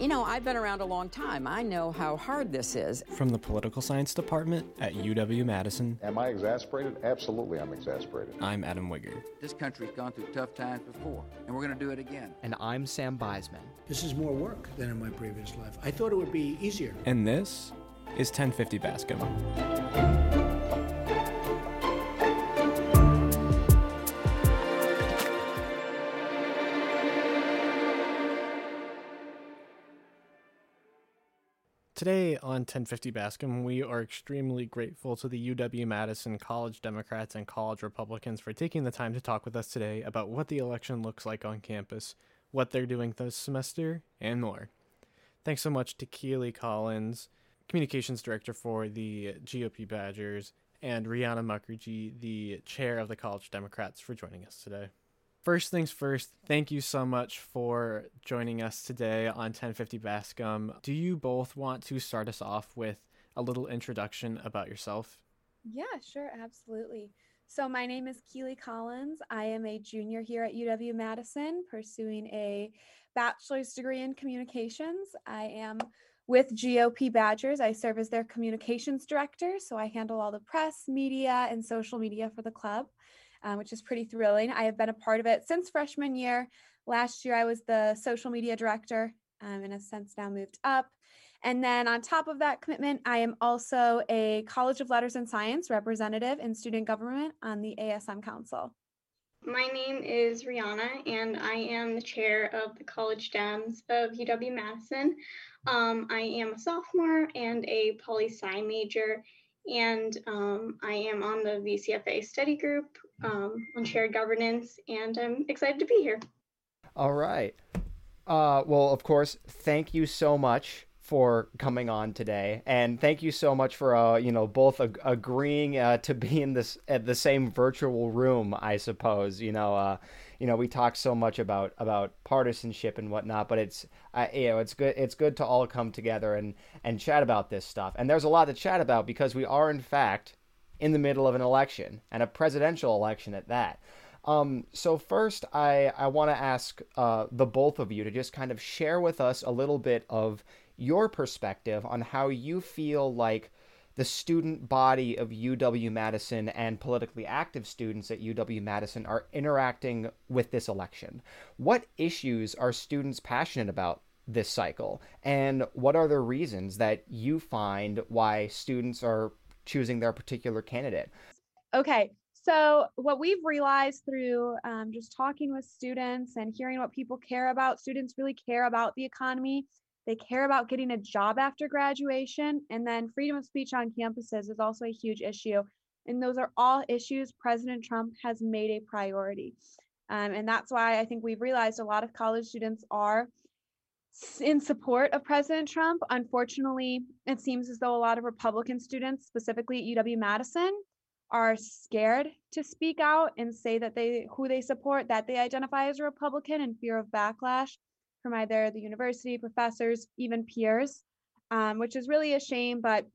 You know, I've been around a long time. I know how hard this is. From the political science department at UW Madison. Am I exasperated? Absolutely, I'm exasperated. I'm Adam Wigger. This country's gone through tough times before, and we're going to do it again. And I'm Sam Beisman. This is more work than in my previous life. I thought it would be easier. And this is 1050 Bascom. Today on 1050 Bascom, we are extremely grateful to the UW Madison College Democrats and College Republicans for taking the time to talk with us today about what the election looks like on campus, what they're doing this semester, and more. Thanks so much to Keely Collins, Communications Director for the GOP Badgers, and Rihanna Mukherjee, the Chair of the College Democrats, for joining us today. First things first, thank you so much for joining us today on 1050 Bascom. Do you both want to start us off with a little introduction about yourself? Yeah, sure, absolutely. So, my name is Keely Collins. I am a junior here at UW Madison pursuing a bachelor's degree in communications. I am with GOP Badgers. I serve as their communications director, so I handle all the press, media, and social media for the club um, which is pretty thrilling. I have been a part of it since freshman year. Last year, I was the social media director, um, in a sense, now moved up. And then on top of that commitment, I am also a College of Letters and Science representative in student government on the ASM Council. My name is Rihanna, and I am the chair of the College Dems of UW Madison. Um, I am a sophomore and a poli sci major, and um, I am on the VCFA study group um, on shared governance, and I'm excited to be here. All right. Uh, well, of course, thank you so much for coming on today, and thank you so much for uh, you know both ag- agreeing uh, to be in this at the same virtual room. I suppose you know uh, you know we talk so much about about partisanship and whatnot, but it's uh, you know it's good it's good to all come together and and chat about this stuff. And there's a lot to chat about because we are in fact in the middle of an election and a presidential election at that. Um, so first, I I want to ask uh, the both of you to just kind of share with us a little bit of your perspective on how you feel like the student body of UW Madison and politically active students at UW Madison are interacting with this election. What issues are students passionate about this cycle, and what are the reasons that you find why students are choosing their particular candidate. Okay, so what we've realized through um, just talking with students and hearing what people care about, students really care about the economy. They care about getting a job after graduation, and then freedom of speech on campuses is also a huge issue. And those are all issues President Trump has made a priority. Um, and that's why I think we've realized a lot of college students are in support of President Trump. Unfortunately, it seems as though a lot of Republican students, specifically at UW Madison, are scared to speak out and say that they who they support, that they identify as a Republican in fear of backlash from either the university, professors, even peers, um, which is really a shame. But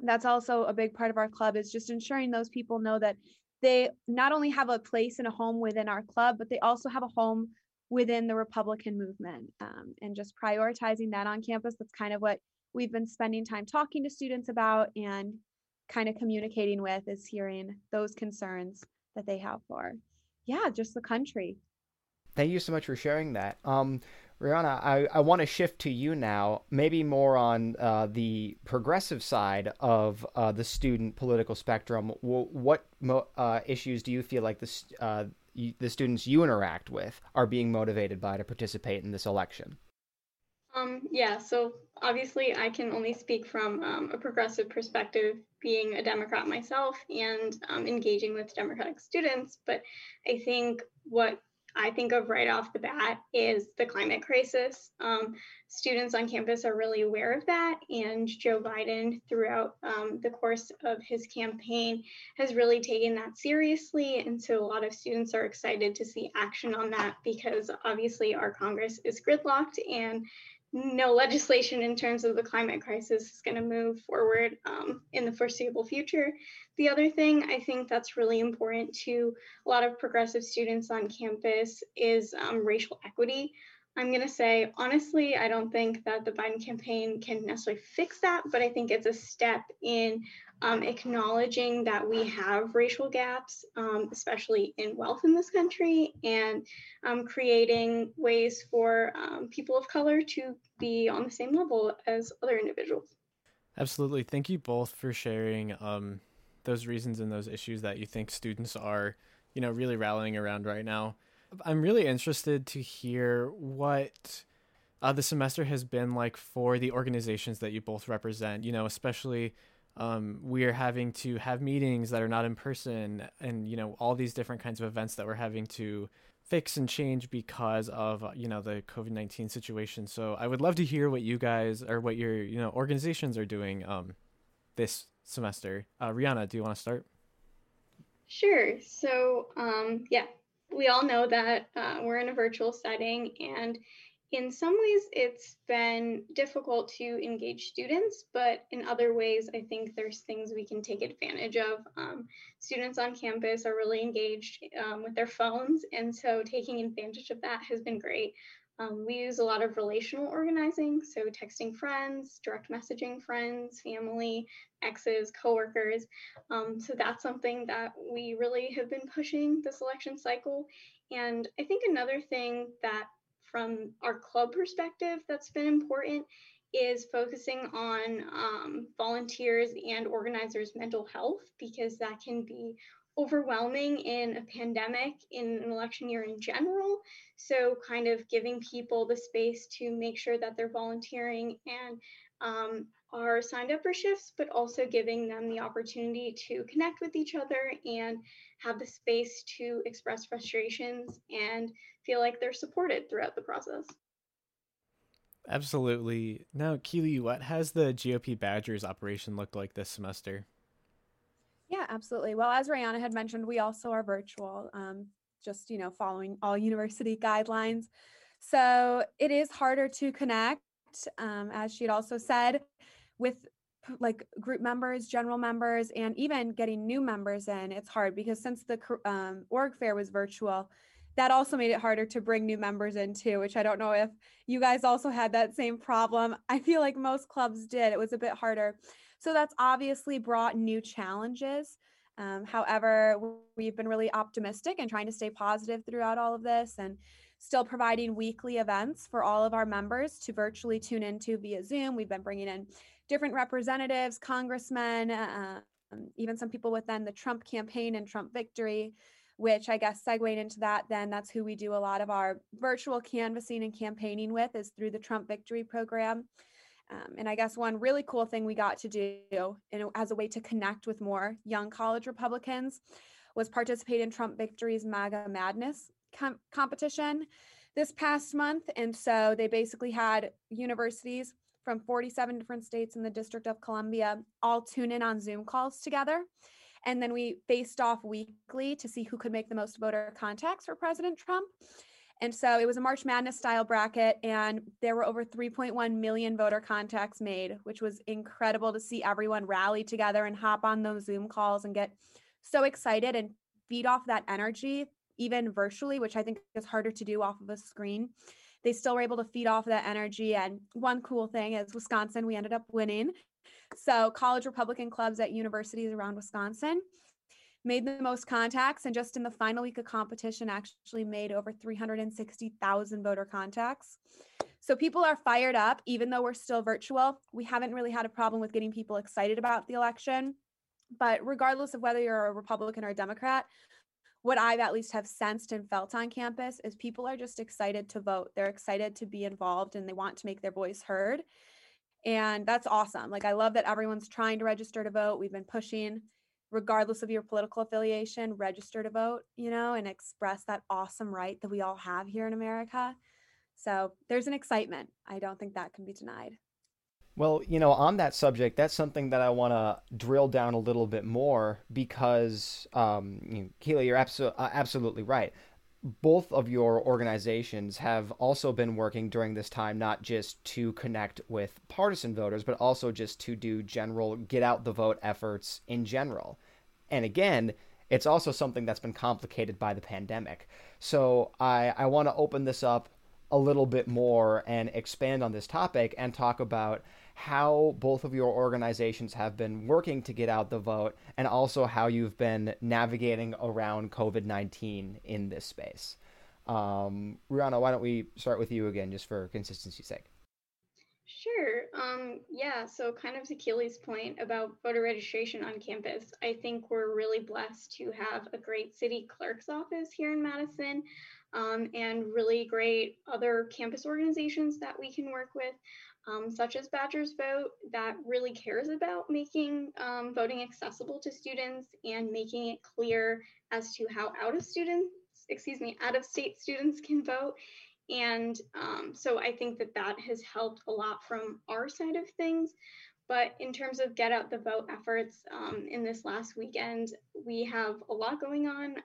that's also a big part of our club is just ensuring those people know that they not only have a place and a home within our club, but they also have a home within the Republican movement um, and just prioritizing that on campus. That's kind of what we've been spending time talking to students about and kind of communicating with is hearing those concerns that they have for, yeah, just the country. Thank you so much for sharing that. Um, Rihanna, I, I want to shift to you now, maybe more on uh, the progressive side of uh, the student political spectrum. what mo- uh, issues do you feel like this, uh, the students you interact with are being motivated by to participate in this election? Um, yeah, so obviously I can only speak from um, a progressive perspective, being a Democrat myself and um, engaging with Democratic students. But I think what I think of right off the bat is the climate crisis. Um, students on campus are really aware of that, and Joe Biden, throughout um, the course of his campaign, has really taken that seriously. And so a lot of students are excited to see action on that because obviously our Congress is gridlocked and no legislation in terms of the climate crisis is going to move forward um, in the foreseeable future. The other thing I think that's really important to a lot of progressive students on campus is um, racial equity. I'm going to say, honestly, I don't think that the Biden campaign can necessarily fix that, but I think it's a step in um, acknowledging that we have racial gaps, um, especially in wealth in this country, and um, creating ways for um, people of color to be on the same level as other individuals. Absolutely. Thank you both for sharing um, those reasons and those issues that you think students are, you know, really rallying around right now. I'm really interested to hear what uh, the semester has been like for the organizations that you both represent. You know, especially um, we are having to have meetings that are not in person, and you know, all these different kinds of events that we're having to fix and change because of you know the COVID nineteen situation. So I would love to hear what you guys or what your you know organizations are doing um, this semester. Uh, Rihanna, do you want to start? Sure. So um, yeah, we all know that uh, we're in a virtual setting and in some ways it's been difficult to engage students but in other ways i think there's things we can take advantage of. Um, students on campus are really engaged um, with their phones and so taking advantage of that has been great. Um, we use a lot of relational organizing so texting friends direct messaging friends family exes coworkers. Um, so that's something that we really have been pushing this election cycle. And i think another thing that from our club perspective that's been important is focusing on um, volunteers and organizers' mental health because that can be overwhelming in a pandemic, in an election year in general. So, kind of giving people the space to make sure that they're volunteering and um, are signed up for shifts, but also giving them the opportunity to connect with each other and have the space to express frustrations and feel like they're supported throughout the process. Absolutely. Now, Keely, what has the GOP Badgers operation looked like this semester? Yeah, absolutely. Well, as Rihanna had mentioned, we also are virtual, um, just you know, following all university guidelines. So it is harder to connect, um, as she had also said, with like group members, general members, and even getting new members in. It's hard because since the um, org fair was virtual, that also made it harder to bring new members in too, which I don't know if you guys also had that same problem. I feel like most clubs did. It was a bit harder. So that's obviously brought new challenges. Um, however, we've been really optimistic and trying to stay positive throughout all of this and still providing weekly events for all of our members to virtually tune into via Zoom. We've been bringing in different representatives, congressmen, uh, um, even some people within the Trump campaign and Trump victory which I guess segueing into that, then that's who we do a lot of our virtual canvassing and campaigning with is through the Trump Victory Program. Um, and I guess one really cool thing we got to do as a way to connect with more young college Republicans was participate in Trump Victory's MAGA Madness com- competition this past month. And so they basically had universities from 47 different states in the District of Columbia all tune in on Zoom calls together. And then we faced off weekly to see who could make the most voter contacts for President Trump. And so it was a March Madness style bracket, and there were over 3.1 million voter contacts made, which was incredible to see everyone rally together and hop on those Zoom calls and get so excited and feed off that energy, even virtually, which I think is harder to do off of a screen. They still were able to feed off that energy. And one cool thing is Wisconsin, we ended up winning. So, college Republican clubs at universities around Wisconsin made the most contacts and just in the final week of competition actually made over 360,000 voter contacts. So people are fired up even though we're still virtual. We haven't really had a problem with getting people excited about the election. But regardless of whether you're a Republican or a Democrat, what I've at least have sensed and felt on campus is people are just excited to vote. They're excited to be involved and they want to make their voice heard. And that's awesome. Like, I love that everyone's trying to register to vote. We've been pushing, regardless of your political affiliation, register to vote, you know, and express that awesome right that we all have here in America. So there's an excitement. I don't think that can be denied. Well, you know, on that subject, that's something that I want to drill down a little bit more because, um, you know, Keely, you're abso- uh, absolutely right. Both of your organizations have also been working during this time not just to connect with partisan voters but also just to do general get out the vote efforts in general. And again it's also something that's been complicated by the pandemic. So i i want to open this up a little bit more and expand on this topic and talk about how both of your organizations have been working to get out the vote and also how you've been navigating around COVID 19 in this space. Um, Rihanna, why don't we start with you again, just for consistency's sake? Sure. Um, yeah, so kind of to Keely's point about voter registration on campus, I think we're really blessed to have a great city clerk's office here in Madison um, and really great other campus organizations that we can work with um, such as Badgers Vote, that really cares about making um, voting accessible to students and making it clear as to how out of students, excuse me, out of state students can vote. And um, so I think that that has helped a lot from our side of things. But in terms of get out the vote efforts um, in this last weekend, we have a lot going on.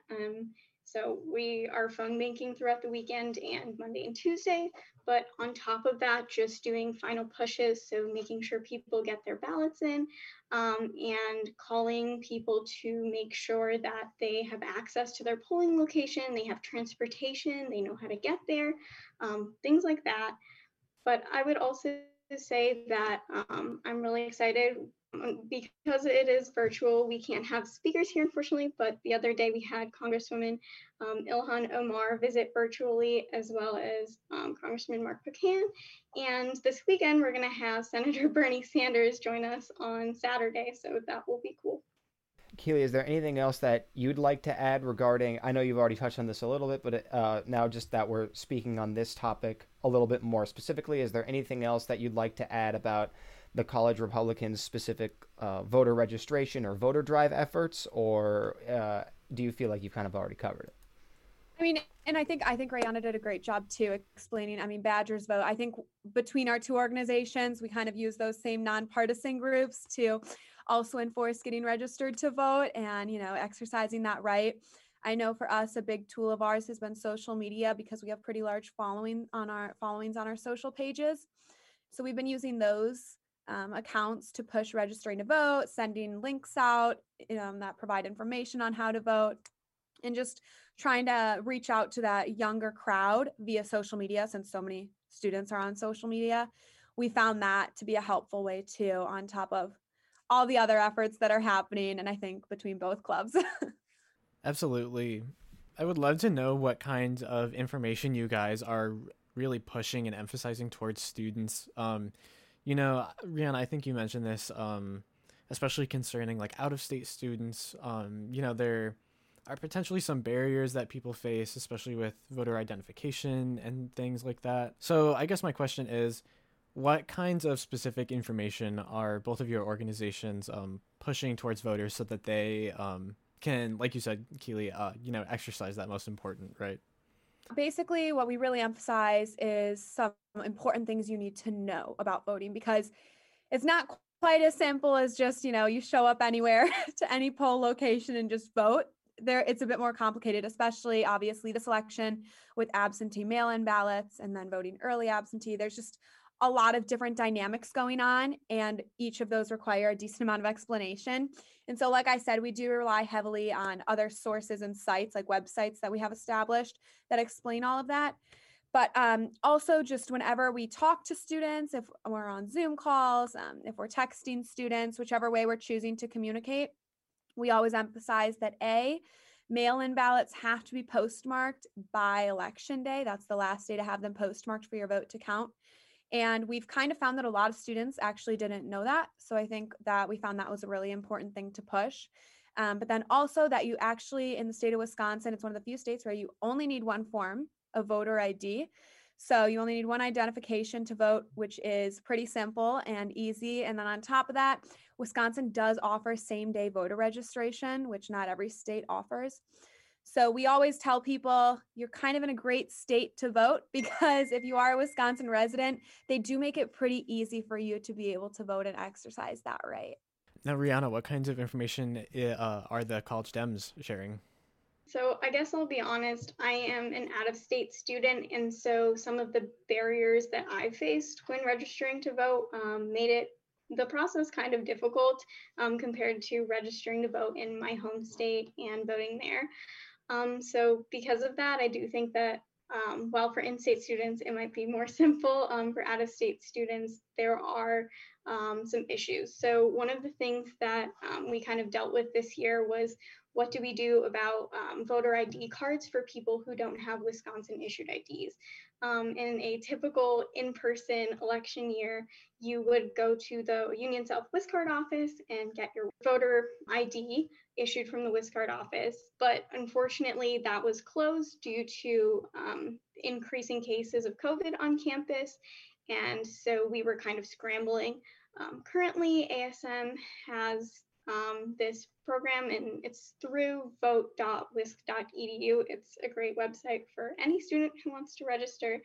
So we are phone banking throughout the weekend and Monday and Tuesday. But on top of that, just doing final pushes, so making sure people get their ballots in um, and calling people to make sure that they have access to their polling location, they have transportation, they know how to get there, um, things like that. But I would also say that um, I'm really excited because it is virtual, we can't have speakers here, unfortunately, but the other day we had Congresswoman um, Ilhan Omar visit virtually, as well as um, Congressman Mark Pocan. And this weekend, we're going to have Senator Bernie Sanders join us on Saturday, so that will be cool. Keely, is there anything else that you'd like to add regarding? I know you've already touched on this a little bit, but uh, now just that we're speaking on this topic a little bit more specifically, is there anything else that you'd like to add about the college Republicans' specific uh, voter registration or voter drive efforts, or uh, do you feel like you've kind of already covered it? I mean, and I think I think Rihanna did a great job too explaining. I mean, Badgers vote. I think between our two organizations, we kind of use those same nonpartisan groups to also enforce getting registered to vote and you know exercising that right. I know for us, a big tool of ours has been social media because we have pretty large following on our followings on our social pages. So we've been using those um, accounts to push registering to vote, sending links out um, that provide information on how to vote, and just trying to reach out to that younger crowd via social media since so many students are on social media. We found that to be a helpful way too, on top of all the other efforts that are happening. And I think between both clubs. Absolutely. I would love to know what kinds of information you guys are really pushing and emphasizing towards students. Um, you know, Rihanna, I think you mentioned this, um, especially concerning like out of state students. Um, you know, there are potentially some barriers that people face, especially with voter identification and things like that. So, I guess my question is what kinds of specific information are both of your organizations um, pushing towards voters so that they um, can, like you said, Keely, uh, you know, exercise that most important, right? Basically, what we really emphasize is some important things you need to know about voting because it's not quite as simple as just, you know, you show up anywhere to any poll location and just vote. There, it's a bit more complicated, especially obviously this election with absentee mail in ballots and then voting early absentee. There's just a lot of different dynamics going on, and each of those require a decent amount of explanation. And so, like I said, we do rely heavily on other sources and sites, like websites that we have established that explain all of that. But um, also, just whenever we talk to students, if we're on Zoom calls, um, if we're texting students, whichever way we're choosing to communicate, we always emphasize that A, mail in ballots have to be postmarked by election day. That's the last day to have them postmarked for your vote to count. And we've kind of found that a lot of students actually didn't know that. So I think that we found that was a really important thing to push. Um, but then also that you actually, in the state of Wisconsin, it's one of the few states where you only need one form of voter ID. So you only need one identification to vote, which is pretty simple and easy. And then on top of that, Wisconsin does offer same day voter registration, which not every state offers. So we always tell people you're kind of in a great state to vote because if you are a Wisconsin resident, they do make it pretty easy for you to be able to vote and exercise that right. Now, Rihanna, what kinds of information uh, are the college Dems sharing? So, I guess I'll be honest, I am an out of state student. And so, some of the barriers that I faced when registering to vote um, made it the process kind of difficult um, compared to registering to vote in my home state and voting there. Um, so because of that, I do think that um, while for in-state students it might be more simple, um, for out-of-state students there are um, some issues. So one of the things that um, we kind of dealt with this year was what do we do about um, voter ID cards for people who don't have Wisconsin issued IDs? In a typical in-person election year, you would go to the Union South WisCard office and get your voter ID issued from the WisCard office. But unfortunately, that was closed due to um, increasing cases of COVID on campus. And so we were kind of scrambling. Um, currently, ASM has um, this program and it's through vote.wisc.edu. It's a great website for any student who wants to register.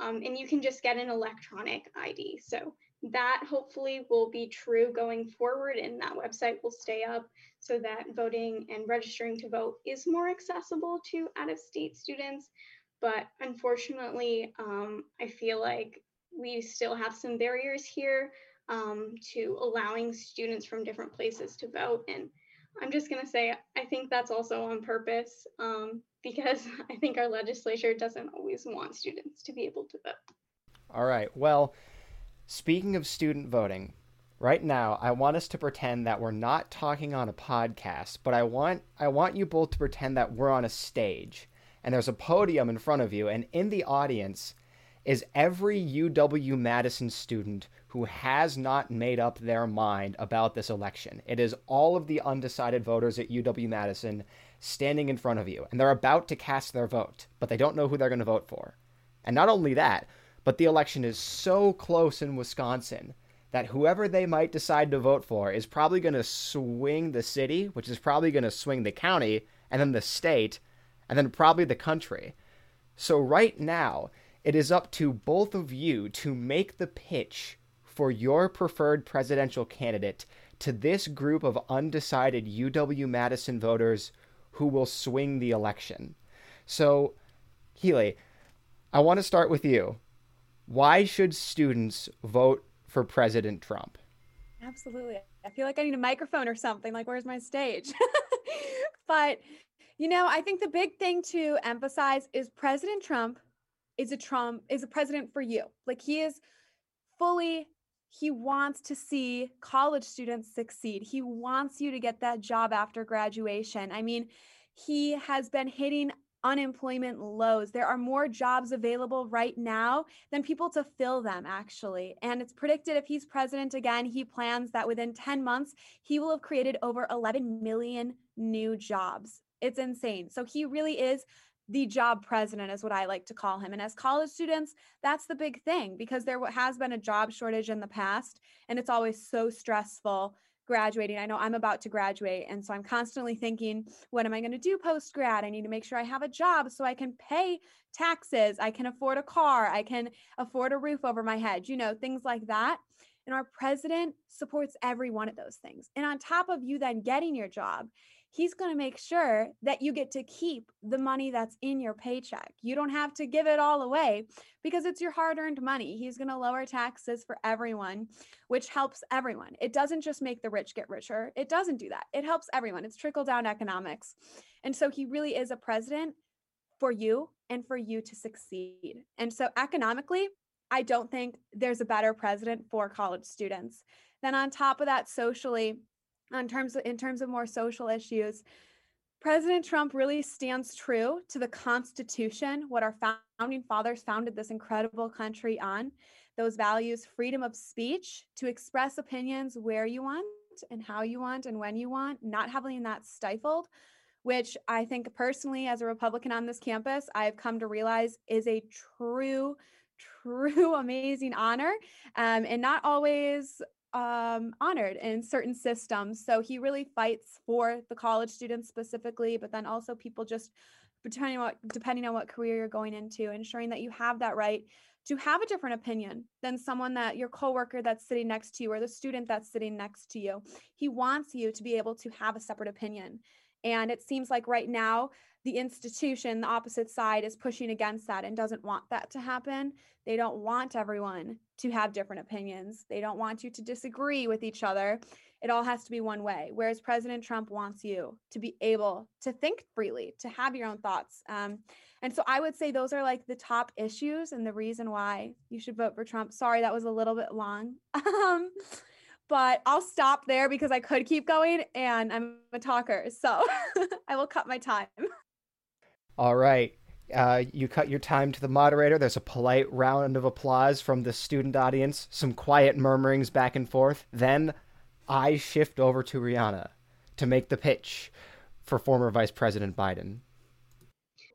Um, and you can just get an electronic ID. So that hopefully will be true going forward and that website will stay up so that voting and registering to vote is more accessible to out-of-state students. But unfortunately, um, I feel like we still have some barriers here um, to allowing students from different places to vote. And I'm just going to say, I think that's also on purpose um, because I think our legislature doesn't always want students to be able to vote. All right. Well, speaking of student voting, right now I want us to pretend that we're not talking on a podcast, but I want I want you both to pretend that we're on a stage and there's a podium in front of you and in the audience is every UW Madison student who has not made up their mind about this election. It is all of the undecided voters at UW Madison standing in front of you, and they're about to cast their vote, but they don't know who they're going to vote for. And not only that, but the election is so close in Wisconsin that whoever they might decide to vote for is probably going to swing the city, which is probably going to swing the county, and then the state, and then probably the country. So, right now, it is up to both of you to make the pitch for your preferred presidential candidate to this group of undecided UW Madison voters who will swing the election. So, Keely, I want to start with you. Why should students vote for President Trump? Absolutely. I feel like I need a microphone or something. Like, where's my stage? but, you know, I think the big thing to emphasize is President Trump is a Trump is a president for you. Like he is fully he wants to see college students succeed. He wants you to get that job after graduation. I mean, he has been hitting unemployment lows. There are more jobs available right now than people to fill them, actually. And it's predicted if he's president again, he plans that within 10 months, he will have created over 11 million new jobs. It's insane. So he really is the job president is what I like to call him. And as college students, that's the big thing because there has been a job shortage in the past and it's always so stressful graduating. I know I'm about to graduate and so I'm constantly thinking, what am I going to do post grad? I need to make sure I have a job so I can pay taxes, I can afford a car, I can afford a roof over my head, you know, things like that. And our president supports every one of those things. And on top of you then getting your job, he's going to make sure that you get to keep the money that's in your paycheck. You don't have to give it all away because it's your hard earned money. He's going to lower taxes for everyone, which helps everyone. It doesn't just make the rich get richer, it doesn't do that. It helps everyone. It's trickle down economics. And so he really is a president for you and for you to succeed. And so economically, I don't think there's a better president for college students. Then on top of that, socially, in terms of, in terms of more social issues, President Trump really stands true to the Constitution, what our founding fathers founded this incredible country on. Those values freedom of speech to express opinions where you want and how you want and when you want, not having that stifled, which I think personally, as a Republican on this campus, I've come to realize is a true, true amazing honor um, and not always um, honored in certain systems. So he really fights for the college students specifically, but then also people just depending on what depending on what career you're going into, ensuring that you have that right to have a different opinion than someone that your coworker that's sitting next to you or the student that's sitting next to you. He wants you to be able to have a separate opinion. And it seems like right now, the institution, the opposite side, is pushing against that and doesn't want that to happen. They don't want everyone to have different opinions. They don't want you to disagree with each other. It all has to be one way. Whereas President Trump wants you to be able to think freely, to have your own thoughts. Um, and so I would say those are like the top issues and the reason why you should vote for Trump. Sorry, that was a little bit long. um, but I'll stop there because I could keep going and I'm a talker. So I will cut my time. All right. Uh, you cut your time to the moderator. There's a polite round of applause from the student audience, some quiet murmurings back and forth. Then I shift over to Rihanna to make the pitch for former Vice President Biden.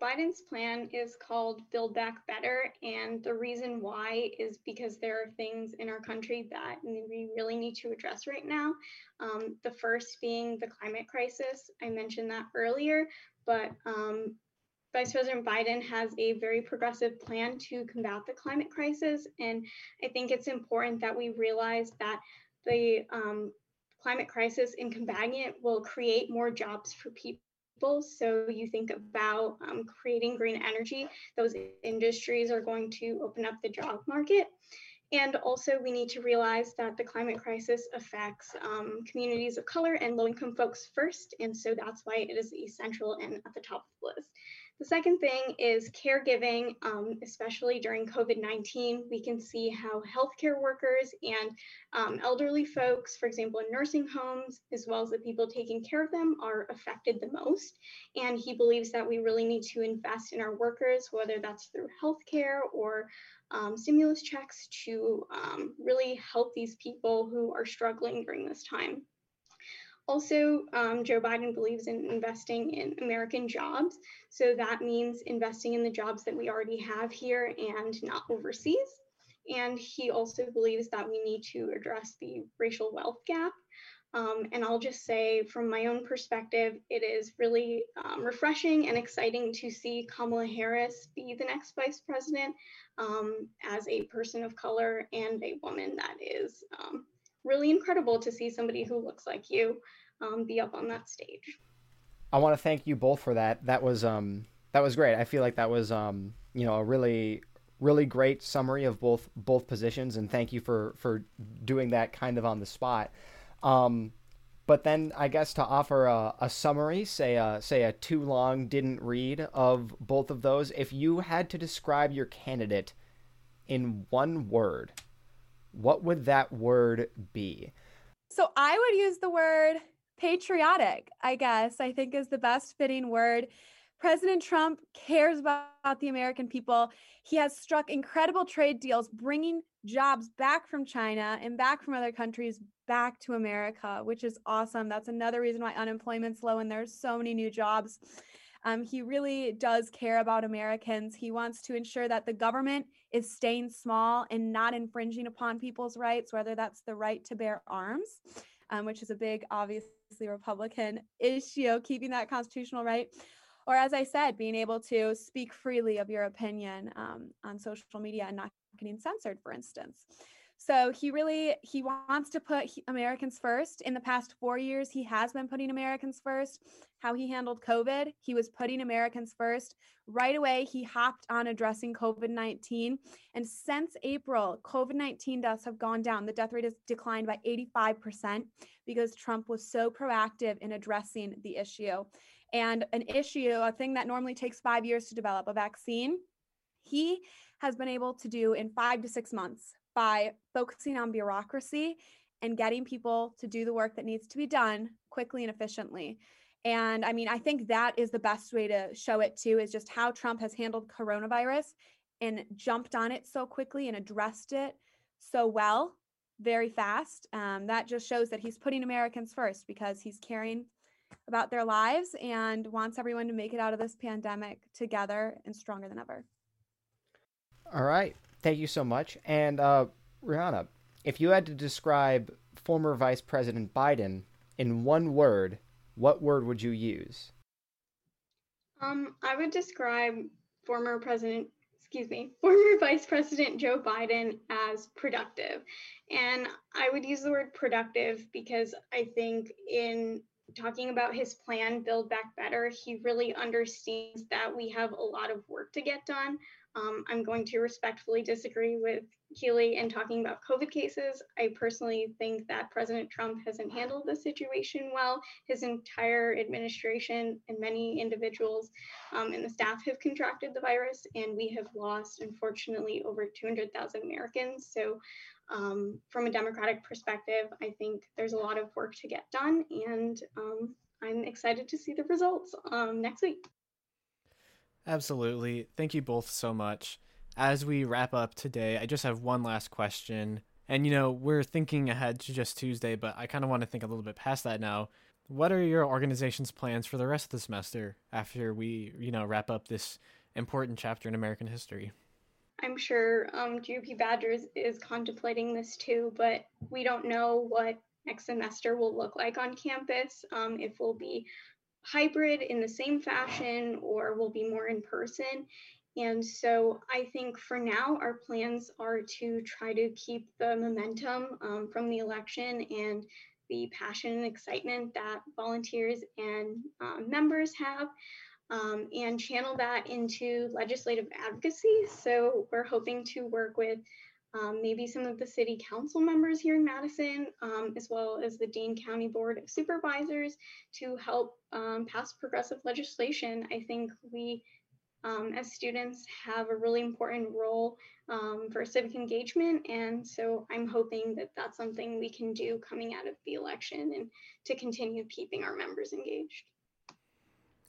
Biden's plan is called Build Back Better. And the reason why is because there are things in our country that we really need to address right now. Um, the first being the climate crisis. I mentioned that earlier, but um, Vice President Biden has a very progressive plan to combat the climate crisis. And I think it's important that we realize that the um, climate crisis and combating it will create more jobs for people so you think about um, creating green energy, those industries are going to open up the job market. And also, we need to realize that the climate crisis affects um, communities of color and low income folks first. And so that's why it is essential and at the top of the list. The second thing is caregiving, um, especially during COVID 19. We can see how healthcare workers and um, elderly folks, for example, in nursing homes, as well as the people taking care of them, are affected the most. And he believes that we really need to invest in our workers, whether that's through healthcare or um, stimulus checks, to um, really help these people who are struggling during this time. Also, um, Joe Biden believes in investing in American jobs. So that means investing in the jobs that we already have here and not overseas. And he also believes that we need to address the racial wealth gap. Um, and I'll just say, from my own perspective, it is really um, refreshing and exciting to see Kamala Harris be the next vice president um, as a person of color and a woman that is um, really incredible to see somebody who looks like you um, be up on that stage. I want to thank you both for that. That was um that was great. I feel like that was um you know a really really great summary of both both positions and thank you for for doing that kind of on the spot. Um but then I guess to offer a, a summary, say a, say a too long didn't read of both of those, if you had to describe your candidate in one word, what would that word be? So I would use the word patriotic, I guess, I think is the best fitting word. President Trump cares about the American people. He has struck incredible trade deals, bringing jobs back from China and back from other countries back to America, which is awesome. That's another reason why unemployment's low and there's so many new jobs. Um, he really does care about Americans. He wants to ensure that the government is staying small and not infringing upon people's rights, whether that's the right to bear arms, um, which is a big, obviously Republican issue, keeping that constitutional right. Or, as I said, being able to speak freely of your opinion um, on social media and not getting censored, for instance. So he really he wants to put Americans first. In the past 4 years he has been putting Americans first. How he handled COVID, he was putting Americans first. Right away he hopped on addressing COVID-19 and since April COVID-19 deaths have gone down. The death rate has declined by 85% because Trump was so proactive in addressing the issue. And an issue, a thing that normally takes 5 years to develop, a vaccine, he has been able to do in 5 to 6 months by focusing on bureaucracy and getting people to do the work that needs to be done quickly and efficiently. And I mean, I think that is the best way to show it too, is just how Trump has handled coronavirus and jumped on it so quickly and addressed it so well, very fast. Um, that just shows that he's putting Americans first because he's caring about their lives and wants everyone to make it out of this pandemic together and stronger than ever. All right. Thank you so much. And uh, Rihanna, if you had to describe former Vice President Biden in one word, what word would you use? Um, I would describe former President, excuse me, former Vice President Joe Biden as productive. And I would use the word productive because I think in talking about his plan, Build Back Better, he really understands that we have a lot of work to get done Um, I'm going to respectfully disagree with Keely in talking about COVID cases. I personally think that President Trump hasn't handled the situation well. His entire administration and many individuals um, and the staff have contracted the virus, and we have lost, unfortunately, over 200,000 Americans. So, um, from a Democratic perspective, I think there's a lot of work to get done, and um, I'm excited to see the results um, next week. Absolutely. Thank you both so much. As we wrap up today, I just have one last question. And, you know, we're thinking ahead to just Tuesday, but I kind of want to think a little bit past that now. What are your organization's plans for the rest of the semester after we, you know, wrap up this important chapter in American history? I'm sure um, GOP Badgers is contemplating this too, but we don't know what next semester will look like on campus. Um, if we'll be hybrid in the same fashion or will be more in person. And so I think for now, our plans are to try to keep the momentum um, from the election and the passion and excitement that volunteers and um, members have. Um, and channel that into legislative advocacy. So we're hoping to work with um, maybe some of the city council members here in Madison, um, as well as the Dane County Board of Supervisors to help um, pass progressive legislation. I think we, um, as students, have a really important role um, for civic engagement. And so I'm hoping that that's something we can do coming out of the election and to continue keeping our members engaged.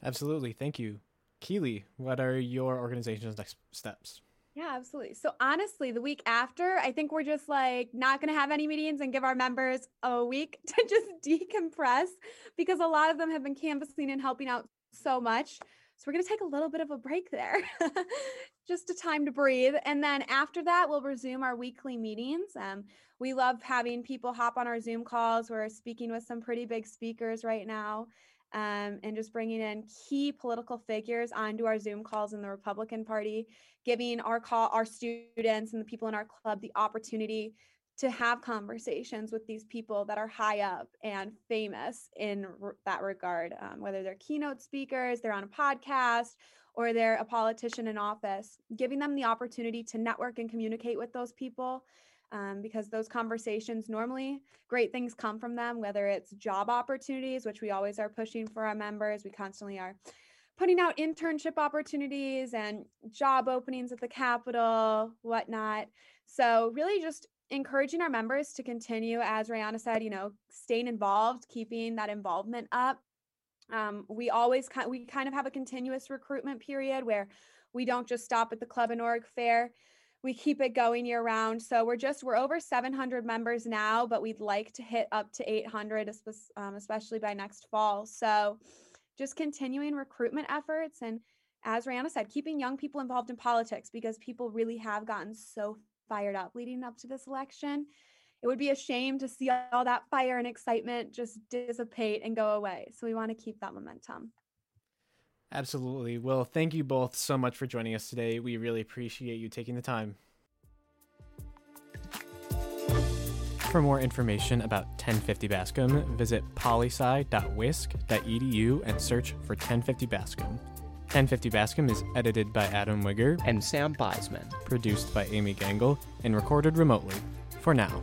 Absolutely. Thank you. Keely, what are your organization's next steps? Yeah, absolutely. So honestly, the week after, I think we're just like not going to have any meetings and give our members a week to just decompress because a lot of them have been canvassing and helping out so much. So we're going to take a little bit of a break there, just a time to breathe. And then after that, we'll resume our weekly meetings. Um, we love having people hop on our Zoom calls. We're speaking with some pretty big speakers right now um, and just bringing in key political figures onto our Zoom calls in the Republican Party, giving our call our students and the people in our club the opportunity to have conversations with these people that are high up and famous in r- that regard, um, whether they're keynote speakers, they're on a podcast, or they're a politician in office, giving them the opportunity to network and communicate with those people um, because those conversations normally great things come from them, whether it's job opportunities, which we always are pushing for our members. We constantly are putting out internship opportunities and job openings at the Capitol, whatnot. So, really just encouraging our members to continue, as Rihanna said, you know, staying involved, keeping that involvement up. Um, we always kind we kind of have a continuous recruitment period where we don't just stop at the club and org fair we keep it going year round. So we're just we're over 700 members now, but we'd like to hit up to 800, um, especially by next fall. So just continuing recruitment efforts and as Rihanna said, keeping young people involved in politics because people really have gotten so fired up leading up to this election. It would be a shame to see all that fire and excitement just dissipate and go away. So we want to keep that momentum. Absolutely. Well, thank you both so much for joining us today. We really appreciate you taking the time. For more information about 1050 Bascom, visit polisci.wisc.edu and search for 1050 Bascom. 1050 Bascom is edited by Adam Wigger and Sam Beisman, produced by Amy Gangl, and recorded remotely. For now.